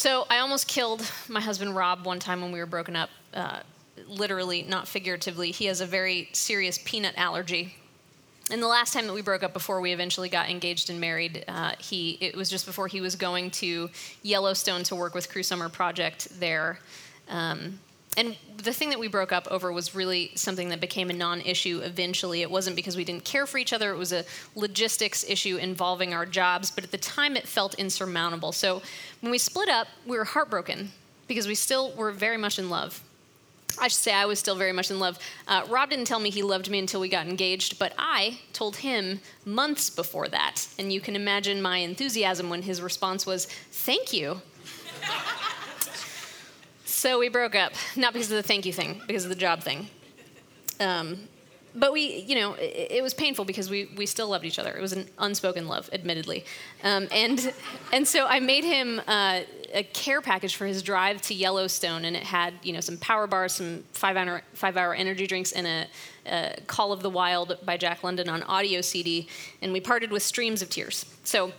So I almost killed my husband Rob one time when we were broken up. Uh, literally, not figuratively. He has a very serious peanut allergy. And the last time that we broke up before we eventually got engaged and married, uh, he it was just before he was going to Yellowstone to work with Cru Summer Project there. Um, and the thing that we broke up over was really something that became a non-issue eventually it wasn't because we didn't care for each other it was a logistics issue involving our jobs but at the time it felt insurmountable so when we split up we were heartbroken because we still were very much in love I should say I was still very much in love. Uh, Rob didn't tell me he loved me until we got engaged, but I told him months before that. And you can imagine my enthusiasm when his response was, Thank you. So we broke up, not because of the thank you thing, because of the job thing. Um, but we, you know, it, it, was painful because we, we still loved each other. It was an unspoken love, admittedly. Um, and, and so I made him uh, a care package for his drive to Yellowstone, and it had, you know, some power bars, some five hour, five hour energy drinks, and a, a Call of the Wild by Jack London on audio CD. And we parted with streams of tears. So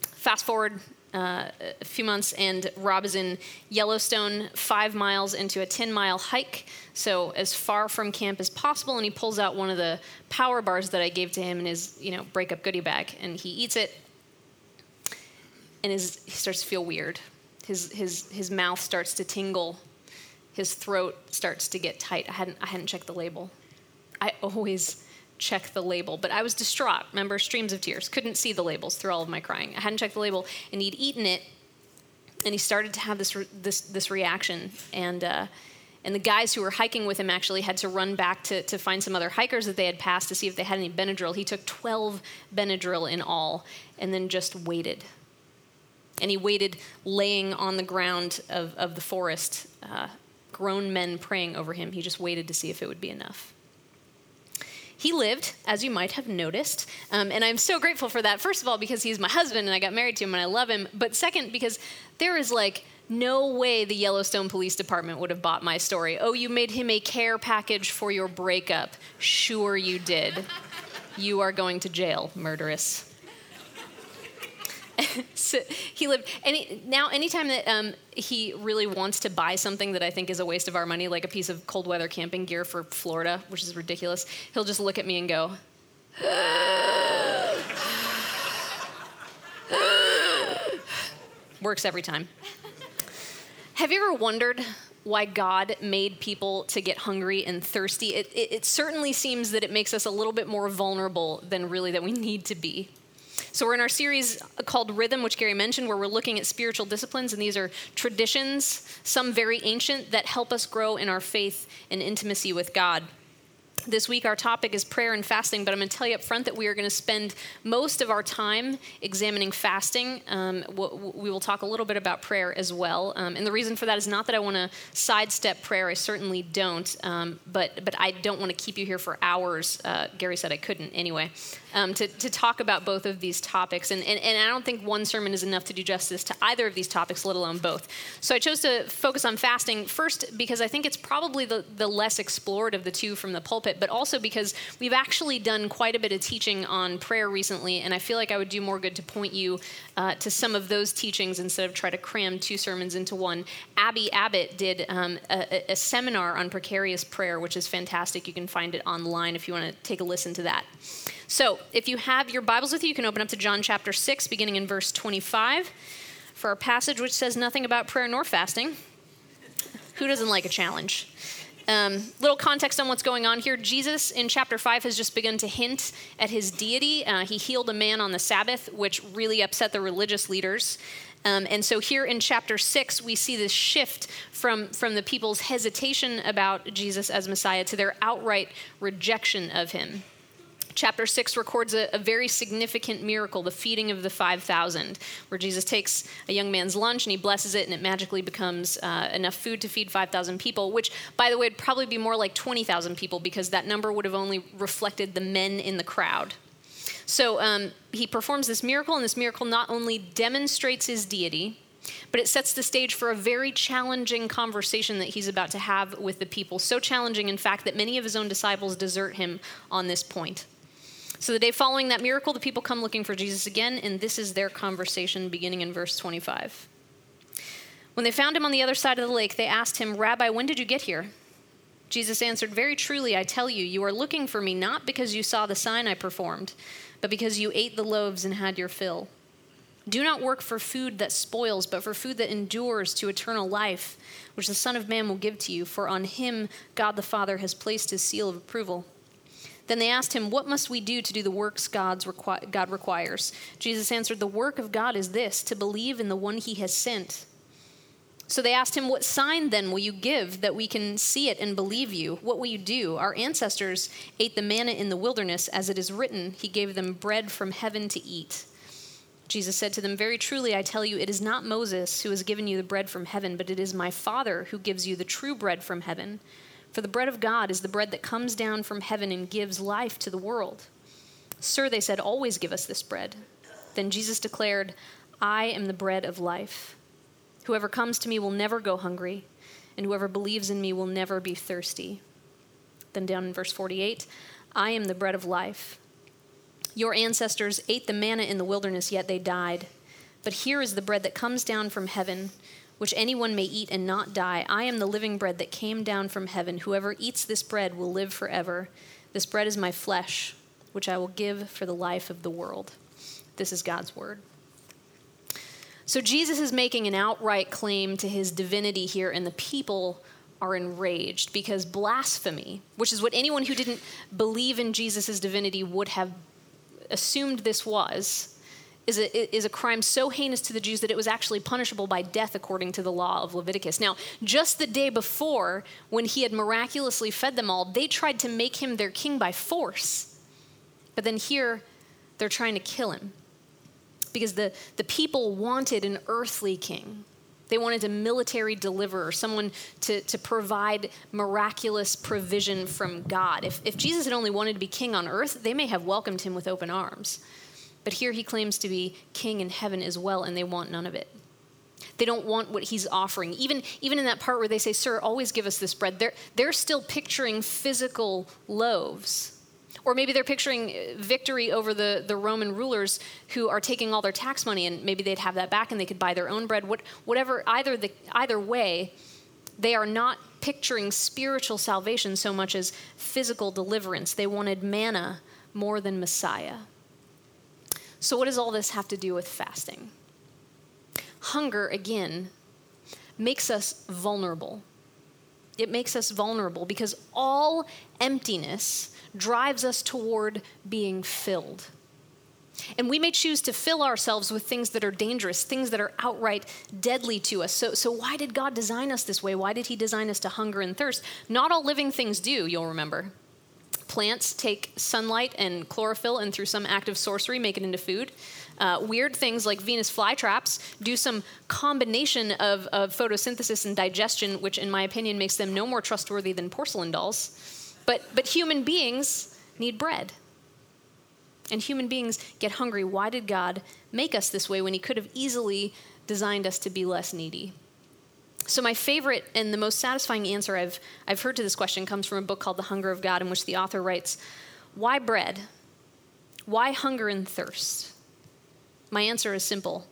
fast forward uh, a few months, and Rob is in Yellowstone, five miles into a 10 mile hike, so as far from camp as possible. And he pulls out one of the power bars that I gave to him in his, you know, breakup goodie bag, and he eats it, and his, he starts to feel weird. His, his, his mouth starts to tingle, his throat starts to get tight. I hadn't, I hadn't checked the label. I always check the label. But I was distraught. Remember, streams of tears. Couldn't see the labels through all of my crying. I hadn't checked the label, and he'd eaten it, and he started to have this re- this this reaction. And uh, and the guys who were hiking with him actually had to run back to, to find some other hikers that they had passed to see if they had any Benadryl. He took 12 Benadryl in all, and then just waited. And he waited laying on the ground of, of the forest, uh, grown men praying over him. He just waited to see if it would be enough. He lived, as you might have noticed, um, and I'm so grateful for that. First of all, because he's my husband and I got married to him and I love him. But second, because there is like no way the Yellowstone Police Department would have bought my story. Oh, you made him a care package for your breakup. Sure, you did. You are going to jail, murderess. so he lived any now anytime that um, he really wants to buy something that i think is a waste of our money like a piece of cold weather camping gear for florida which is ridiculous he'll just look at me and go works every time have you ever wondered why God made people to get hungry and thirsty. It, it, it, certainly seems that it makes us a little bit more vulnerable than really that we need to be. So, we're in our series called Rhythm, which Gary mentioned, where we're looking at spiritual disciplines, and these are traditions, some very ancient, that help us grow in our faith and intimacy with God. This week, our topic is prayer and fasting, but I'm going to tell you up front that we are going to spend most of our time examining fasting. Um, we will talk a little bit about prayer as well. Um, and the reason for that is not that I want to sidestep prayer, I certainly don't, um, but, but I don't want to keep you here for hours. Uh, Gary said I couldn't anyway um, to, to talk about both of these topics. And, and, and I don't think one sermon is enough to do justice to either of these topics, let alone both. So I chose to focus on fasting first because I think it's probably the, the less explored of the two from the pulpit, but also because we've actually done quite a bit of teaching on prayer recently, and I feel like I would do more good to point you uh, to some of those teachings instead of try to cram two sermons into one. Abby Abbott did um, a, a seminar on precarious prayer, which is fantastic. You can find it online if you want to take a listen to that. So, if you have your Bibles with you, you can open up to John chapter 6, beginning in verse 25, for a passage which says nothing about prayer nor fasting. Who doesn't like a challenge? Um, little context on what's going on here. Jesus in chapter 5 has just begun to hint at his deity. Uh, he healed a man on the Sabbath, which really upset the religious leaders. Um, and so here in chapter 6, we see this shift from, from the people's hesitation about Jesus as Messiah to their outright rejection of him. Chapter 6 records a, a, very significant miracle, the feeding of the 5,000, where Jesus takes a young man's lunch and he blesses it, and it magically becomes uh, enough food to feed 5,000 people, which, by the way, would probably be more like 20,000 people because that number would have only reflected the men in the crowd. So um, he performs this miracle, and this miracle not only demonstrates his deity, but it sets the stage for a very challenging conversation that he's about to have with the people. So challenging, in fact, that many of his own disciples desert him on this point. So the day following that miracle, the people come looking for Jesus again, and this is their conversation beginning in verse 25. When they found him on the other side of the lake, they asked him, Rabbi, when did you get here? Jesus answered, Very truly, I tell you, you are looking for me not because you saw the sign I performed, but because you ate the loaves and had your fill. Do not work for food that spoils, but for food that endures to eternal life, which the Son of Man will give to you, for on him God the Father has placed his seal of approval. Then they asked him, What must we do to do the works God's requi- God requires? Jesus answered, The work of God is this, to believe in the one he has sent. So they asked him, What sign then will you give that we can see it and believe you? What will you do? Our ancestors ate the manna in the wilderness, as it is written, He gave them bread from heaven to eat. Jesus said to them, Very truly, I tell you, it is not Moses who has given you the bread from heaven, but it is my Father who gives you the true bread from heaven. For the bread of God is the bread that comes down from heaven and gives life to the world. Sir, they said, Always give us this bread. Then Jesus declared, I am the bread of life. Whoever comes to me will never go hungry, and whoever believes in me will never be thirsty. Then down in verse 48, I am the bread of life. Your ancestors ate the manna in the wilderness, yet they died. But here is the bread that comes down from heaven, which anyone may eat and not die. I am the living bread that came down from heaven. Whoever eats this bread will live forever. This bread is my flesh, which I will give for the life of the world. This is God's word. So Jesus is making an outright claim to his divinity here, and the people are enraged because blasphemy, which is what anyone who didn't believe in Jesus' divinity would have assumed this was, is a, is a crime so heinous to the Jews that it was actually punishable by death according to the law of Leviticus. Now, just the day before, when he had miraculously fed them all, they tried to make him their king by force. But then here, they're trying to kill him because the, the people wanted an earthly king. They wanted a military deliverer, someone to, to provide miraculous provision from God. If, if Jesus had only wanted to be king on earth, they may have welcomed him with open arms. But here he claims to be king in heaven as well, and they want none of it. They don't want what he's offering. Even, even in that part where they say, Sir, always give us this bread, they're, they're still picturing physical loaves or maybe they're picturing uh, victory over the, the Roman rulers who are taking all their tax money and maybe they'd have that back and they could buy their own bread. What, whatever, either, the, either way, they are not picturing spiritual salvation so much as physical deliverance. They wanted manna more than Messiah. So, what does all this have to do with fasting? Hunger, again, makes us vulnerable. It makes us vulnerable because all emptiness drives us toward being filled. And we may choose to fill ourselves with things that are dangerous, things that are outright deadly to us. So, so, why did God design us this way? Why did He design us to hunger and thirst? Not all living things do, you'll remember. Plants take sunlight and chlorophyll and through some act of sorcery make it into food. Uh, weird things like Venus flytraps do some combination of, of photosynthesis and digestion, which, in my opinion, makes them no more trustworthy than porcelain dolls. But, but human beings need bread. And human beings get hungry. Why did God make us this way when He could have easily designed us to be less needy? So, my favorite and the most satisfying answer I've, I've heard to this question comes from a book called The Hunger of God, in which the author writes Why bread? Why hunger and thirst? My answer is simple.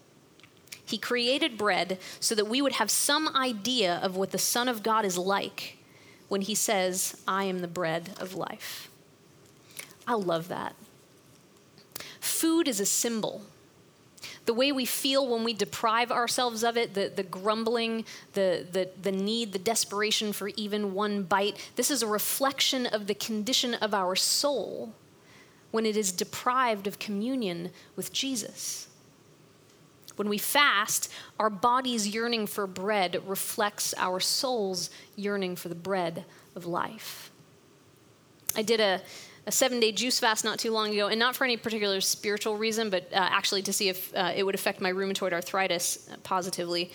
He created bread so that we would have some idea of what the Son of God is like when he says, I am the bread of life. I love that. Food is a symbol. The way we feel when we deprive ourselves of it, the, the grumbling, the, the, the need, the desperation for even one bite, this is a reflection of the condition of our soul when it is deprived of communion with Jesus. When we fast, our body's yearning for bread reflects our soul's yearning for the bread of life. I did a, a seven day juice fast not too long ago, and not for any particular spiritual reason, but uh, actually to see if uh, it would affect my rheumatoid arthritis positively.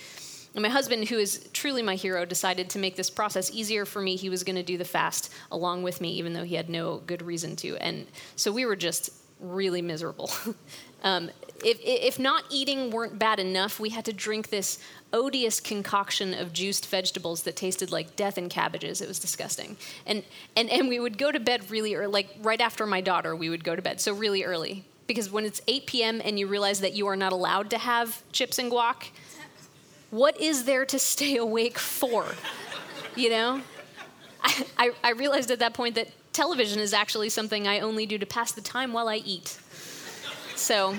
And my husband, who is truly my hero, decided to make this process easier for me. He was going to do the fast along with me, even though he had no good reason to. And so we were just really miserable. um, if, if not eating weren't bad enough, we had to drink this odious concoction of juiced vegetables that tasted like death and cabbages. It was disgusting. And, and, and we would go to bed really early, like right after my daughter, we would go to bed, so really early. Because when it's 8 p.m. and you realize that you are not allowed to have chips and guac, What is there to stay awake for? You know? I, I, I realized at that point that television is actually something I only do to pass the time while I eat. So,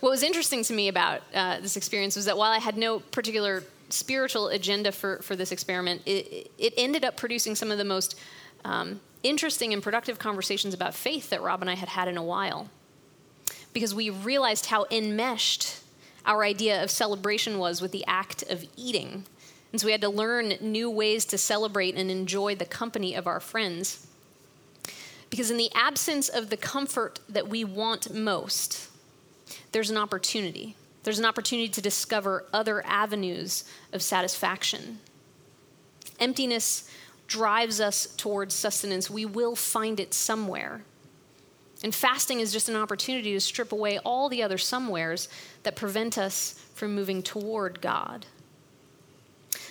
what was interesting to me about uh, this experience was that while I had no particular spiritual agenda for, for this experiment, it, it ended up producing some of the most um, interesting and productive conversations about faith that Rob and I had had in a while. Because we realized how enmeshed our idea of celebration was with the act of eating. And so we had to learn new ways to celebrate and enjoy the company of our friends. Because in the absence of the comfort that we want most, there's an opportunity. There's an opportunity to discover other avenues of satisfaction. Emptiness drives us towards sustenance. We will find it somewhere. And fasting is just an opportunity to strip away all the other somewheres that prevent us from moving toward God.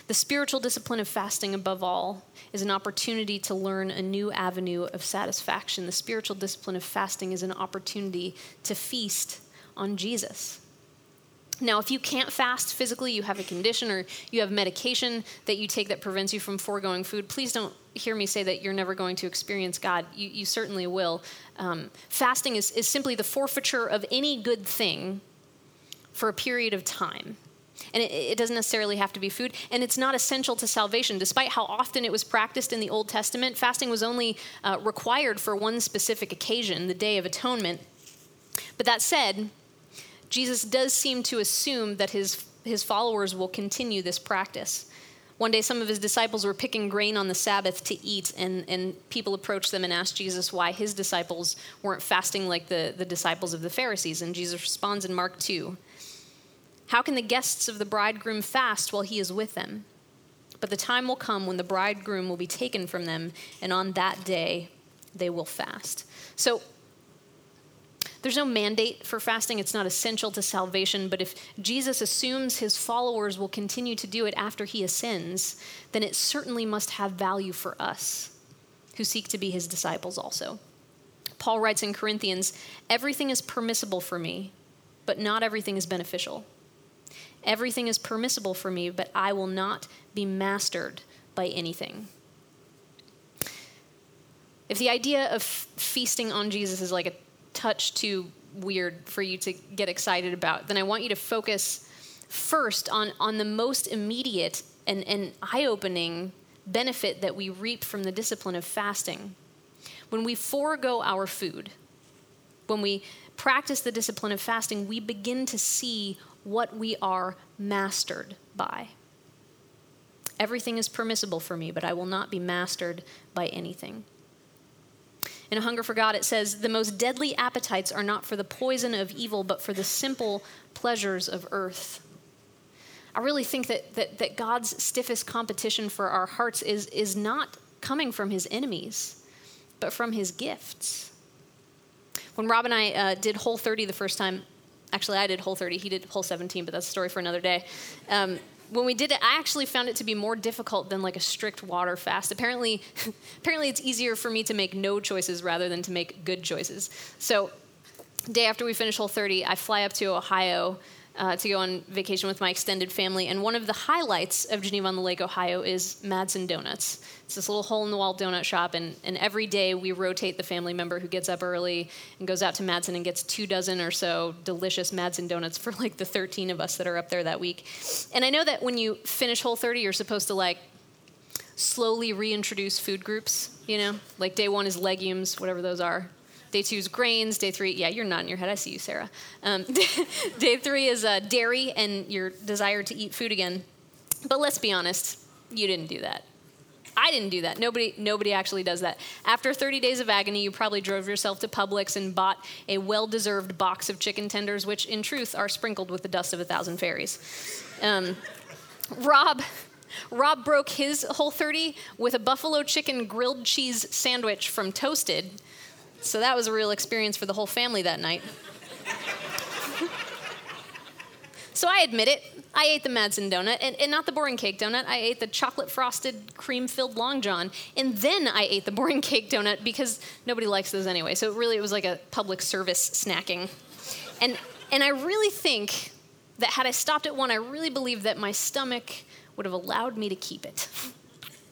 The spiritual discipline of fasting, above all, is an opportunity to learn a new avenue of satisfaction. The spiritual discipline of fasting is an opportunity to feast on Jesus. Now, if you can't fast physically, you have a condition or you have medication that you take that prevents you from foregoing food, please don't hear me say that you're never going to experience God. You, you certainly will. Um, fasting is, is simply the forfeiture of any good thing for a period of time. And it, it, doesn't necessarily have to be food. And it's not essential to salvation. Despite how often it was practiced in the Old Testament, fasting was only uh, required for one specific occasion, the Day of Atonement. But that said, Jesus does seem to assume that his, his followers will continue this practice. One day, some of his disciples were picking grain on the Sabbath to eat, and, and people approached them and asked Jesus why his disciples weren't fasting like the, the disciples of the Pharisees. And Jesus responds in Mark 2 How can the guests of the bridegroom fast while he is with them? But the time will come when the bridegroom will be taken from them, and on that day they will fast. So, there's no mandate for fasting, it's not essential to salvation, but if Jesus assumes his followers will continue to do it after he ascends, then it certainly must have value for us who seek to be his disciples also. Paul writes in Corinthians Everything is permissible for me, but not everything is beneficial. Everything is permissible for me, but I will not be mastered by anything. If the idea of feasting on Jesus is like a touch too weird for you to get excited about, then I want you to focus first on, on the most immediate and, and eye opening benefit that we reap from the discipline of fasting. When we forego our food, when we practice the discipline of fasting, we begin to see what we are mastered by. Everything is permissible for me, but I will not be mastered by anything. In A Hunger for God, it says, The most deadly appetites are not for the poison of evil, but for the simple pleasures of earth. I really think that, that, that God's stiffest competition for our hearts is, is not coming from his enemies, but from his gifts. When Rob and I uh, did Whole 30 the first time, actually, I did Whole 30, he did Whole 17, but that's a story for another day. Um, when we did it, I actually found it to be more difficult than like a strict water fast. Apparently, apparently it's easier for me to make no choices rather than to make good choices. So, day after we finish Whole 30, I fly up to Ohio uh, to go on vacation with my extended family. And one of the highlights of Geneva on the Lake, Ohio, is Madsen Donuts. It's this little hole in the wall donut shop, and, and every day we rotate the family member who gets up early and goes out to Madsen and gets two dozen or so delicious Madsen donuts for like the 13 of us that are up there that week. And I know that when you finish Whole 30, you're supposed to like slowly reintroduce food groups, you know? Like day one is legumes, whatever those are. Day two is grains. Day three, yeah, you're nodding your head. I see you, Sarah. Um, day three is uh, dairy and your desire to eat food again. But let's be honest, you didn't do that. I didn't do that. Nobody, nobody actually does that. After 30 days of agony, you probably drove yourself to Publix and bought a well-deserved box of chicken tenders, which in truth are sprinkled with the dust of a thousand fairies. Um, Rob, Rob broke his whole 30 with a buffalo chicken grilled cheese sandwich from Toasted so that was a real experience for the whole family that night. so I admit it. I ate the Madsen donut, and, and, not the boring cake donut. I ate the chocolate frosted, cream filled Long John. And then I ate the boring cake donut because nobody likes those anyway. So really, it was like a public service snacking. And, and I really think that had I stopped at one, I really believe that my stomach would have allowed me to keep it.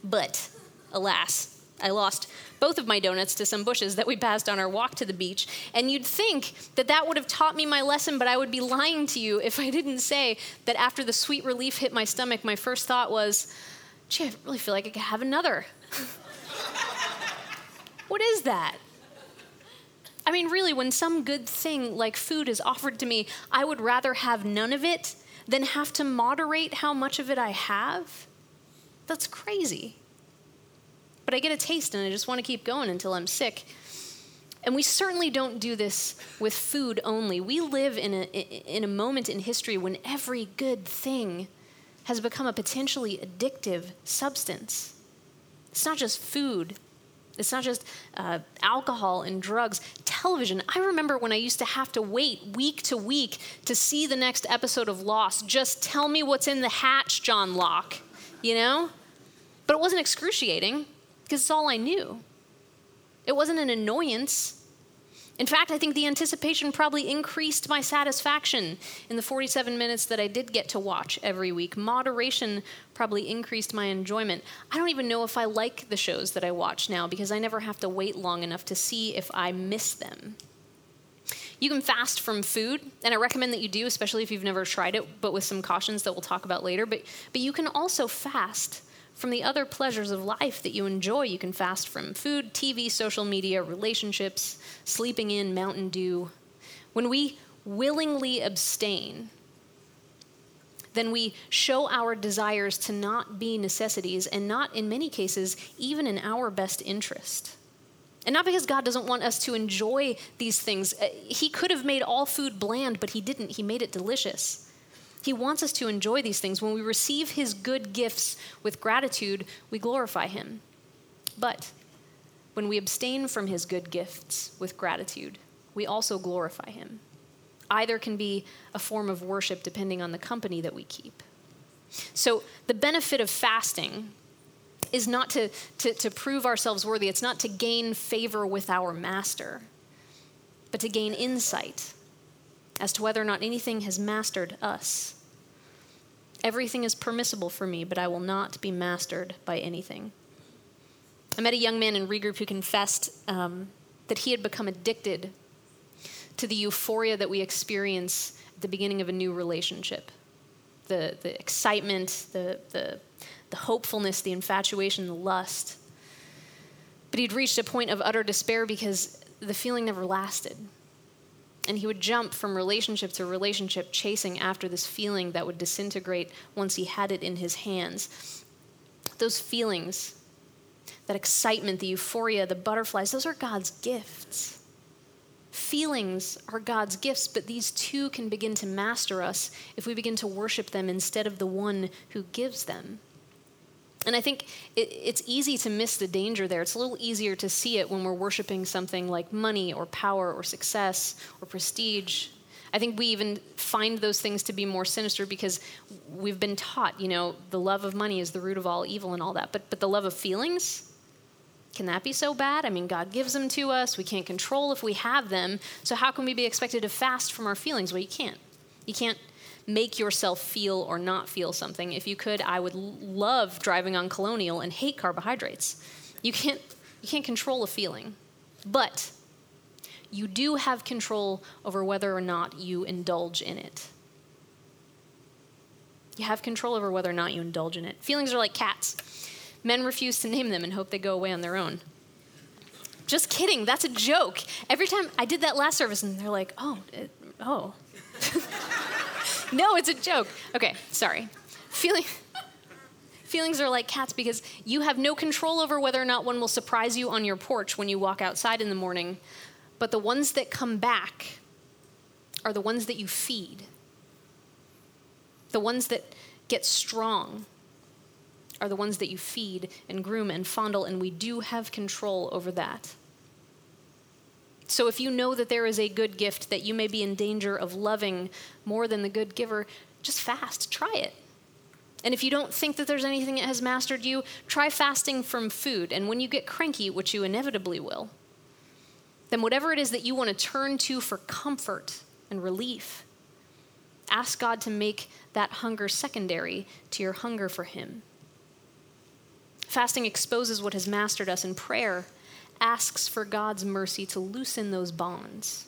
But, alas, I lost both of my donuts to some bushes that we passed on our walk to the beach. And you'd think that that would have taught me my lesson, but I would be lying to you if I didn't say that after the sweet relief hit my stomach, my first thought was, gee, I really feel like I could have another. what is that? I mean, really, when some good thing like food is offered to me, I would rather have none of it than have to moderate how much of it I have. That's crazy. But I get a taste and I just want to keep going until I'm sick. And we certainly don't do this with food only. We live in a, in a moment in history when every good thing has become a potentially addictive substance. It's not just food, it's not just uh, alcohol and drugs, television. I remember when I used to have to wait week to week to see the next episode of Lost. Just tell me what's in the hatch, John Locke, you know? But it wasn't excruciating because it's all I knew. It wasn't an annoyance. In fact, I think the anticipation probably increased my satisfaction in the 47 minutes that I did get to watch every week. Moderation probably increased my enjoyment. I don't even know if I like the shows that I watch now because I never have to wait long enough to see if I miss them. You can fast from food, and I recommend that you do, especially if you've never tried it, but with some cautions that we'll talk about later. But, but you can also fast from the other pleasures of life that you enjoy. You can fast from food, TV, social media, relationships, sleeping in, Mountain Dew. When we willingly abstain, then we show our desires to not be necessities and not, in many cases, even in our best interest. And not because God doesn't want us to enjoy these things. Uh, he could have made all food bland, but He didn't. He made it delicious. He wants us to enjoy these things. When we receive His good gifts with gratitude, we glorify Him. But when we abstain from His good gifts with gratitude, we also glorify Him. Either can be a form of worship depending on the company that we keep. So, the benefit of fasting is not to, to, to, prove ourselves worthy, it's not to gain favor with our master, but to gain insight as to whether or not anything has mastered us. Everything is permissible for me, but I will not be mastered by anything. I met a young man in regroup who confessed um, that he had become addicted to the euphoria that we experience at the beginning of a new relationship the, the excitement, the, the, the hopefulness, the infatuation, the lust. But he'd reached a point of utter despair because the feeling never lasted. And he would jump from relationship to relationship, chasing after this feeling that would disintegrate once he had it in his hands. Those feelings, that excitement, the euphoria, the butterflies, those are God's gifts. Feelings are God's gifts, but these too can begin to master us if we begin to worship them instead of the one who gives them. And I think it, it's easy to miss the danger there. It's a little easier to see it when we're worshiping something like money or power or success or prestige. I think we even find those things to be more sinister because we've been taught, you know, the love of money is the root of all evil and all that. But, but the love of feelings, can that be so bad? I mean, God gives them to us. We can't control if we have them. So how can we be expected to fast from our feelings? Well, you can't. You can't make yourself feel or not feel something. If you could, I would love driving on Colonial and hate carbohydrates. You can't, you can't control a feeling. But you do have control over whether or not you indulge in it. You have control over whether or not you indulge in it. Feelings are like cats. Men refuse to name them and hope they go away on their own. Just kidding, that's a joke. Every time I did that last service, and they're like, oh, it, oh. no, it's a joke. Okay, sorry. Feeling, feelings are like cats because you have no control over whether or not one will surprise you on your porch when you walk outside in the morning, but the ones that come back are the ones that you feed. The ones that get strong are the ones that you feed and groom and fondle, and we do have control over that. So if you know that there is a good gift that you may be in danger of loving more than the good giver, just fast. Try it. And if you don't think that there's anything that has mastered you, try fasting from food. And when you get cranky, which you inevitably will, then whatever it is that you want to turn to for comfort and relief, Ask God to make that hunger secondary to your hunger for Him. Fasting exposes what has mastered us, in prayer asks for God's mercy to loosen those bonds.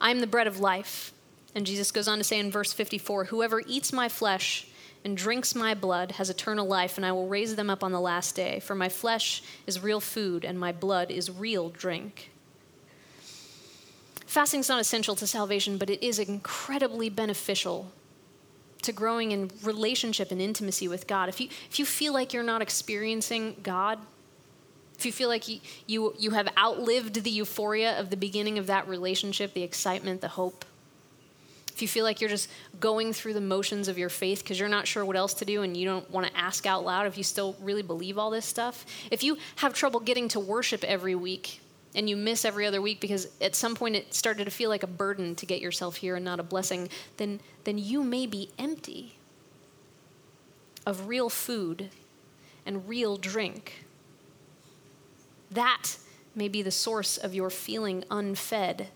I am the bread of life. And Jesus goes on to say in verse 54 Whoever eats my flesh and drinks my blood has eternal life, and I will raise them up on the last day. For my flesh is real food, and my blood is real drink. Fasting is not essential to salvation, but it is incredibly beneficial to growing in relationship and intimacy with God. If you, if you feel like you're not experiencing God, if you feel like you, you, you have outlived the euphoria of the beginning of that relationship, the excitement, the hope, if you feel like you're just going through the motions of your faith because you're not sure what else to do and you don't want to ask out loud, if you still really believe all this stuff, if you have trouble getting to worship every week and you miss every other week because at some point it started to feel like a burden to get yourself here and not a blessing, then, then you may be empty of real food and real drink. That may be the source of your feeling unfed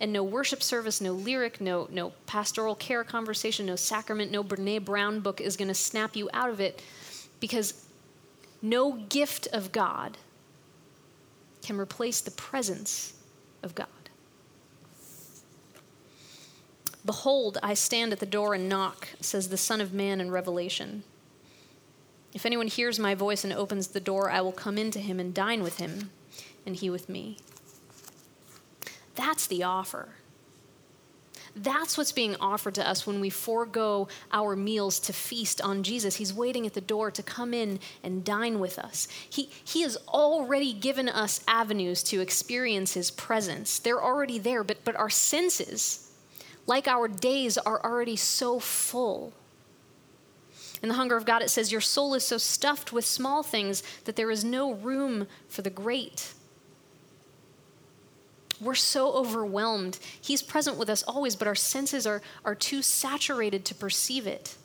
and no worship service, no lyric, no, no pastoral care conversation, no sacrament, no Brene Brown book is going to snap you out of it because no gift of God can replace the presence of God. Behold, I stand at the door and knock, says the Son of Man in Revelation. If anyone hears my voice and opens the door, I will come into him and dine with him, and he with me. That's the offer. That's what's being offered to us when we forego our meals to feast on Jesus. He's waiting at the door to come in and dine with us. He, he has already given us avenues to experience His presence. They're already there, but, but our senses, like our days, are already so full. In the hunger of God, it says, Your soul is so stuffed with small things that there is no room for the great. We're so overwhelmed. He's present with us always, but our senses are, are too saturated to perceive it.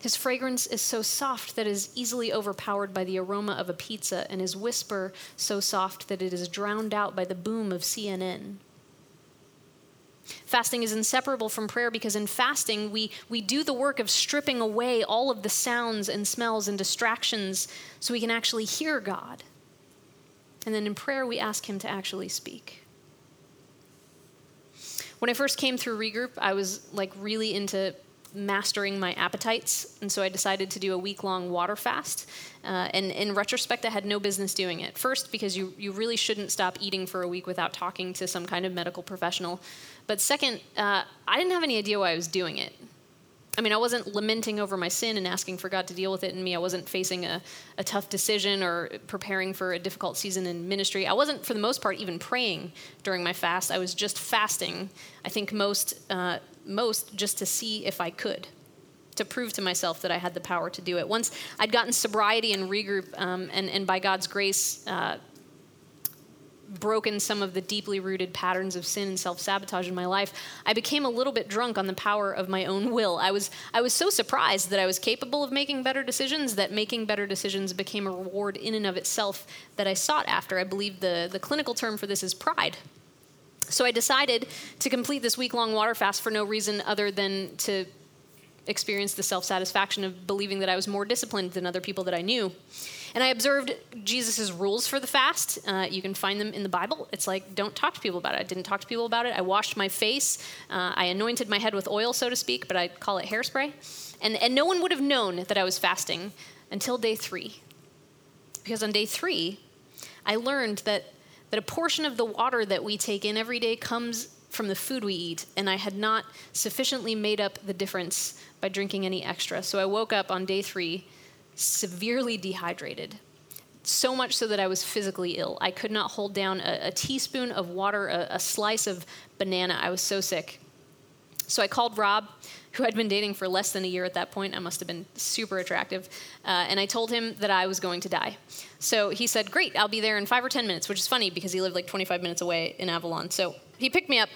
His fragrance is so soft that it is easily overpowered by the aroma of a pizza, and his whisper so soft that it is drowned out by the boom of CNN. Fasting is inseparable from prayer because in fasting, we, we do the work of stripping away all of the sounds and smells and distractions so we can actually hear God. And then in prayer, we ask Him to actually speak. When I first came through regroup, I was like really into mastering my appetites, and so I decided to do a week long water fast. Uh, and in retrospect, I had no business doing it. First, because you, you really shouldn't stop eating for a week without talking to some kind of medical professional. But second, uh, I didn't have any idea why I was doing it. I mean, I wasn't lamenting over my sin and asking for God to deal with it in me. I wasn't facing a, a tough decision or preparing for a difficult season in ministry. I wasn't, for the most part, even praying during my fast. I was just fasting. I think most, uh, most just to see if I could, to prove to myself that I had the power to do it. Once I'd gotten sobriety and regroup, um, and, and by God's grace, uh, broken some of the deeply rooted patterns of sin and self-sabotage in my life i became a little bit drunk on the power of my own will. I was i was so surprised that i was capable of making better decisions that making better decisions became a reward in and of itself that i sought after. I believe the, the clinical term for this is pride so i decided to complete this week-long water fast for no reason other than to experience the self-satisfaction of believing that i was more disciplined than other people that i knew and I observed Jesus' rules for the fast. Uh, you can find them in the Bible. It's like, don't talk to people about it. I didn't talk to people about it. I washed my face. Uh, I anointed my head with oil, so to speak, but I call it hairspray. And, and no one would have known that I was fasting until day three. Because on day three, I learned that, that a portion of the water that we take in every day comes from the food we eat, and I had not sufficiently made up the difference by drinking any extra. So I woke up on day three severely dehydrated. So much so that I was physically ill. I could not hold down a, a teaspoon of water, a, a slice of banana. I was so sick. So I called Rob, who I'd been dating for less than a year at that point. I must have been super attractive. Uh, and I told him that I was going to die. So he said, Great, I'll be there in five or 10 minutes, which is funny because he lived like 25 minutes away in Avalon. So he picked me up.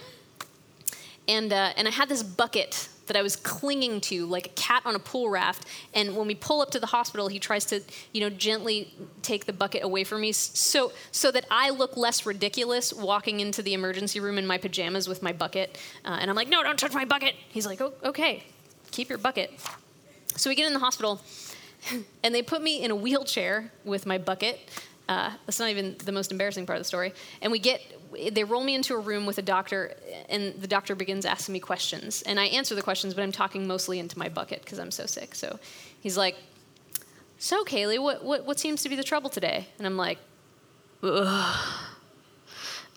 And, uh, and I had this bucket that I was clinging to like a cat on a pool raft. And when we pull up to the hospital, he tries to, you know, gently take the bucket away from me so, so that I look less ridiculous walking into the emergency room in my pajamas with my bucket. Uh, and I'm like, no, don't touch my bucket. He's like, oh, okay, keep your bucket. So we get in the hospital, and they put me in a wheelchair with my bucket. Uh, that's not even the most embarrassing part of the story. And we get they roll me into a room with a doctor, and the doctor begins asking me questions. And I answer the questions, but I'm talking mostly into my bucket because I'm so sick. So he's like, So, Kailey, what, what, what seems to be the trouble today? And I'm like, Ugh.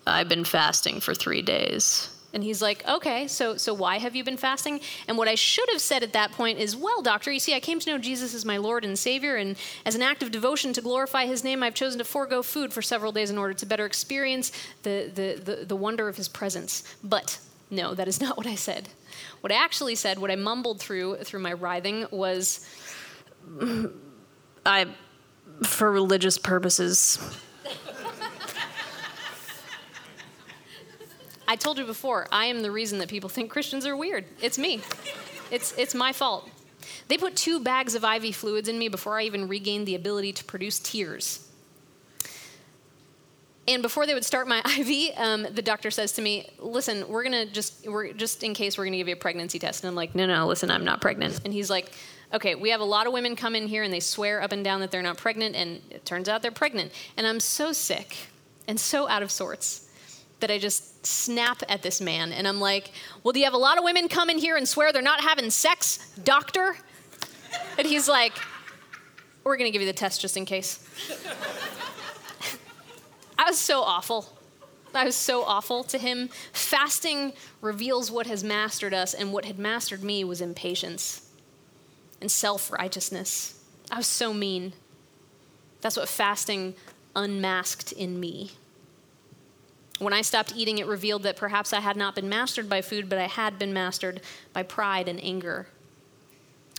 I've been fasting for three days. And he's like, okay, so, so why have you been fasting? And what I should have said at that point is, well, doctor, you see, I came to know Jesus as my Lord and Savior, and as an act of devotion to glorify his name, I've chosen to forego food for several days in order to better experience the, the, the, the wonder of his presence. But no, that is not what I said. What I actually said, what I mumbled through through my writhing was, I, for religious purposes, I told you before, I am the reason that people think Christians are weird. It's me. It's, it's my fault. They put two bags of IV fluids in me before I even regained the ability to produce tears. And before they would start my IV, um, the doctor says to me, "Listen, we're gonna just, we're just in case we're gonna give you a pregnancy test." And I'm like, "No, no, listen, I'm not pregnant." And he's like, "Okay, we have a lot of women come in here and they swear up and down that they're not pregnant, and it turns out they're pregnant." And I'm so sick and so out of sorts that I just snap at this man and I'm like, Well, do you have a lot of women come in here and swear they're not having sex, doctor? And he's like, We're gonna give you the test just in case. I was so awful. I was so awful to him. Fasting reveals what has mastered us, and what had mastered me was impatience and self righteousness. I was so mean. That's what fasting unmasked in me. When I stopped eating, it revealed that perhaps I had not been mastered by food, but I had been mastered by pride and anger.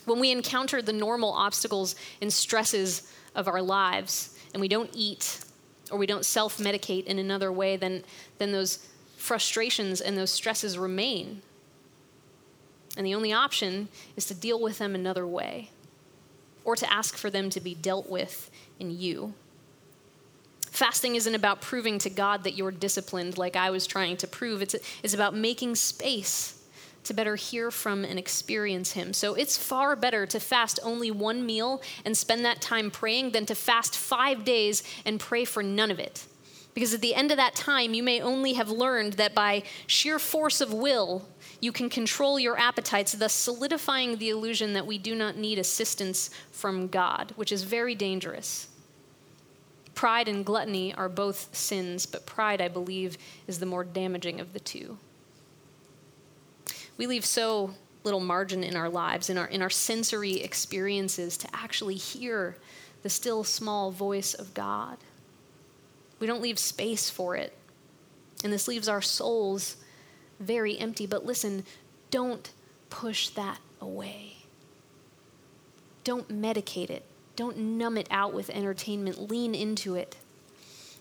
When we encounter the normal obstacles and stresses of our lives, and we don't eat or we don't self medicate in another way, then, then those frustrations and those stresses remain. And the only option is to deal with them another way or to ask for them to be dealt with in you. Fasting isn't about proving to God that you're disciplined like I was trying to prove. It's, it's about making space to better hear from and experience Him. So it's far better to fast only one meal and spend that time praying than to fast five days and pray for none of it. Because at the end of that time, you may only have learned that by sheer force of will, you can control your appetites, thus solidifying the illusion that we do not need assistance from God, which is very dangerous. Pride and gluttony are both sins, but pride, I believe, is the more damaging of the two. We leave so little margin in our lives, in our, in our sensory experiences, to actually hear the still small voice of God. We don't leave space for it. And this leaves our souls very empty. But listen, don't push that away. Don't medicate it. Don't numb it out with entertainment. Lean into it.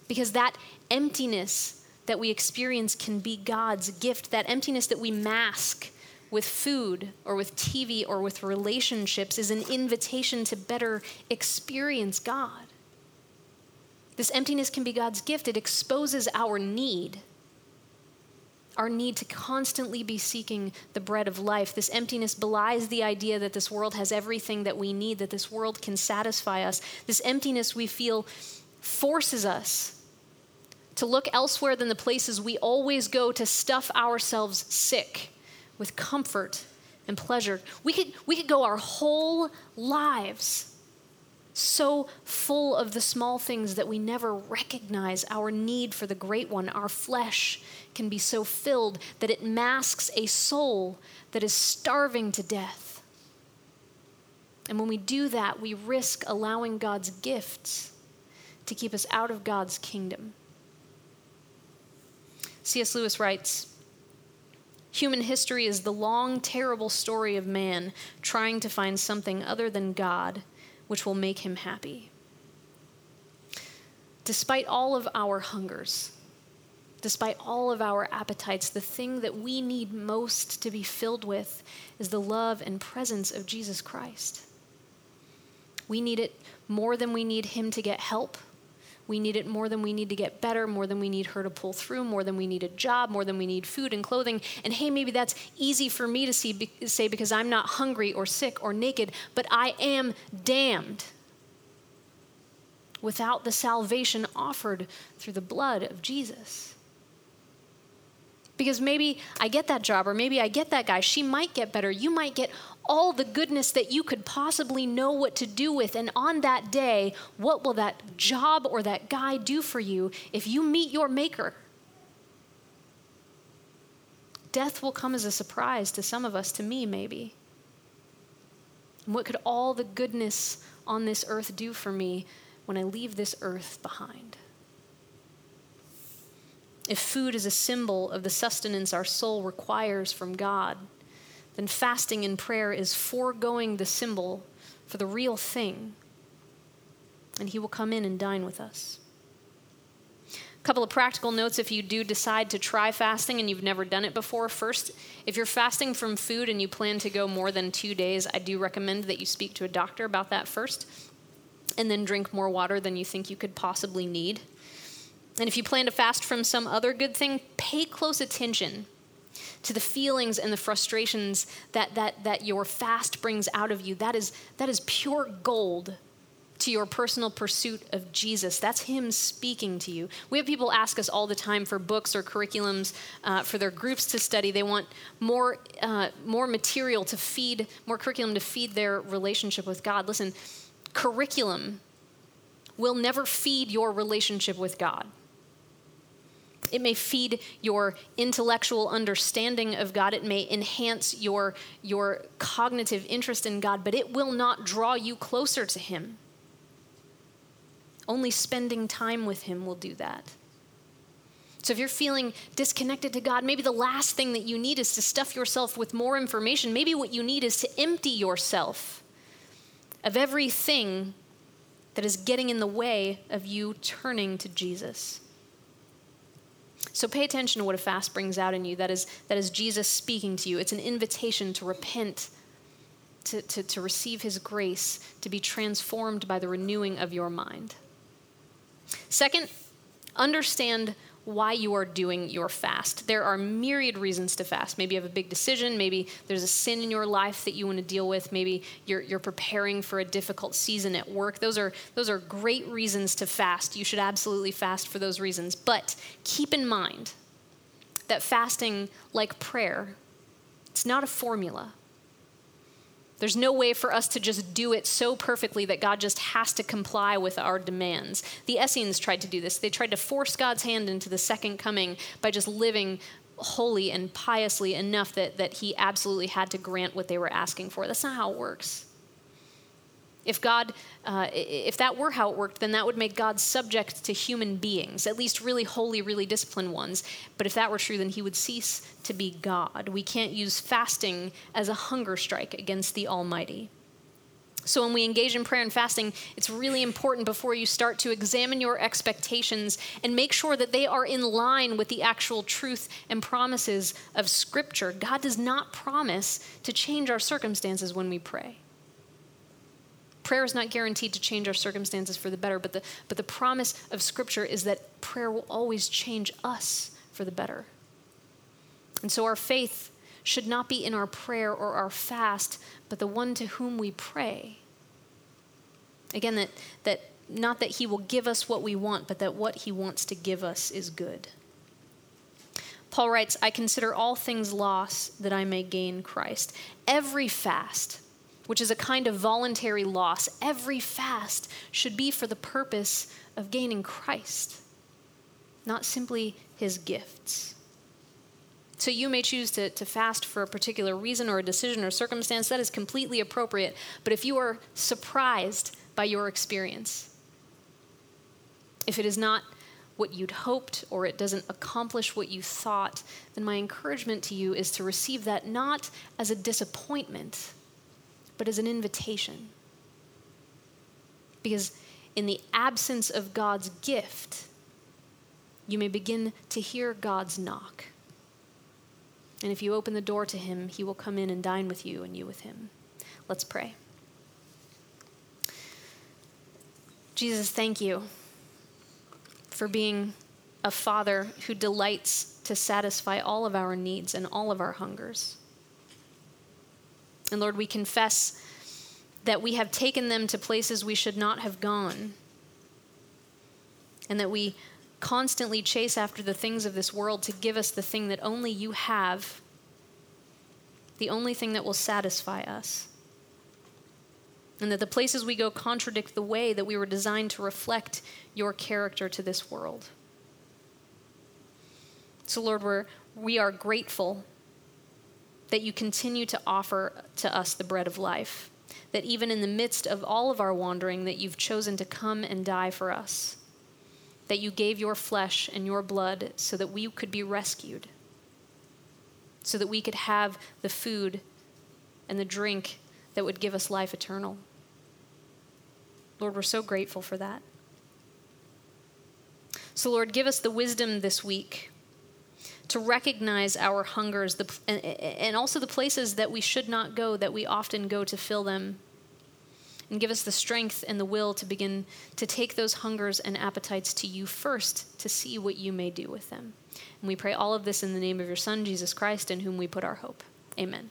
Because that emptiness that we experience can be God's gift. That emptiness that we mask with food or with TV or with relationships is an invitation to better experience God. This emptiness can be God's gift. It exposes our need our need to constantly be seeking the bread of life. This emptiness belies the idea that this world has everything that we need, that this world can satisfy us. This emptiness we feel forces us to look elsewhere than the places we always go to stuff ourselves sick with comfort and pleasure. We could, we could go our whole lives so full of the small things that we never recognize our need for the great one. Our flesh can be so filled that it masks a soul that is starving to death. And when we do that, we risk allowing God's gifts to keep us out of God's kingdom. C.S. Lewis writes Human history is the long, terrible story of man trying to find something other than God which will make him happy. Despite all of our hungers, despite all of our appetites, the thing that we need most to be filled with is the love and presence of Jesus Christ. We need it more than we need Him to get help. We need it more than we need to get better, more than we need her to pull through, more than we need a job, more than we need food and clothing. And hey, maybe that's easy for me to see, say because I'm not hungry or sick or naked, but I am damned without the salvation offered through the blood of Jesus. Because maybe I get that job, or maybe I get that guy. She might get better. You might get all the goodness that you could possibly know what to do with. And on that day, what will that job or that guy do for you if you meet your Maker? Death will come as a surprise to some of us, to me, maybe. And what could all the goodness on this earth do for me when I leave this earth behind? If food is a symbol of the sustenance our soul requires from God, then fasting and prayer is foregoing the symbol for the real thing, and He will come in and dine with us. A couple of practical notes if you do decide to try fasting and you've never done it before. First, if you're fasting from food and you plan to go more than two days, I do recommend that you speak to a doctor about that first, and then drink more water than you think you could possibly need. And if you plan to fast from some other good thing, pay close attention to the feelings and the frustrations that, that, that your fast brings out of you. That is, that is pure gold to your personal pursuit of Jesus. That's Him speaking to you. We have people ask us all the time for books or curriculums uh, for their groups to study. They want more, uh, more material to feed, more curriculum to feed their relationship with God. Listen, curriculum will never feed your relationship with God. It may feed your intellectual understanding of God. It may enhance your, your cognitive interest in God, but it will not draw you closer to Him. Only spending time with Him will do that. So if you're feeling disconnected to God, maybe the last thing that you need is to stuff yourself with more information. Maybe what you need is to empty yourself of everything that is getting in the way of you turning to Jesus. So pay attention to what a fast brings out in you. That is, that is Jesus speaking to you. It's an invitation to repent, to, to, to receive his grace, to be transformed by the renewing of your mind. Second, understand why you are doing your fast. There are myriad reasons to fast. Maybe you have a big decision. Maybe there's a sin in your life that you want to deal with. Maybe you're, you're preparing for a difficult season at work. Those are, those are great reasons to fast. You should absolutely fast for those reasons. But keep in mind that fasting, like prayer, it's not a formula. There's no way for us to just do it so perfectly that God just has to comply with our demands. The Essenes tried to do this. They tried to force God's hand into the second coming by just living holy and piously enough that, that He absolutely had to grant what they were asking for. That's not how it works. If God, uh, if that were how it worked, then that would make God subject to human beings, at least really holy, really disciplined ones. But if that were true, then he would cease to be God. We can't use fasting as a hunger strike against the Almighty. So, when we engage in prayer and fasting, it's really important before you start to examine your expectations and make sure that they are in line with the actual truth and promises of Scripture. God does not promise to change our circumstances when we pray. Prayer is not guaranteed to change our circumstances for the better, but the, but the promise of Scripture is that prayer will always change us for the better. And so our faith should not be in our prayer or our fast, but the one to whom we pray. Again, that, that not that he will give us what we want, but that what he wants to give us is good. Paul writes, I consider all things loss that I may gain Christ. Every fast which is a kind of voluntary loss, every fast should be for the purpose of gaining Christ, not simply his gifts. So you may choose to, to fast for a particular reason or a decision or circumstance. That is completely appropriate. But if you are surprised by your experience, if it is not what you'd hoped or it doesn't accomplish what you thought, then my encouragement to you is to receive that not as a disappointment but as an invitation. Because in the absence of God's gift, you may begin to hear God's knock. And if you open the door to him, he will come in and dine with you and you with him. Let's pray. Jesus, thank you for being a father who delights to satisfy all of our needs and all of our hungers. And Lord, we confess that we have taken them to places we should not have gone, and that we constantly chase after the things of this world to give us the thing that only you have, the only thing that will satisfy us. And that the places we go contradict the way that we were designed to reflect your character to this world. So, Lord, we're, we are grateful that you continue to offer to us the bread of life. That even in the midst of all of our wandering, that you've chosen to come and die for us. That you gave your flesh and your blood so that we could be rescued. So that we could have the food and the drink that would give us life eternal. Lord, we're so grateful for that. So, Lord, give us the wisdom this week to recognize our hungers the, and, and also the places that we should not go, that we often go to fill them. And give us the strength and the will to begin to take those hungers and appetites to you first to see what you may do with them. And we pray all of this in the name of your Son, Jesus Christ, in whom we put our hope. Amen.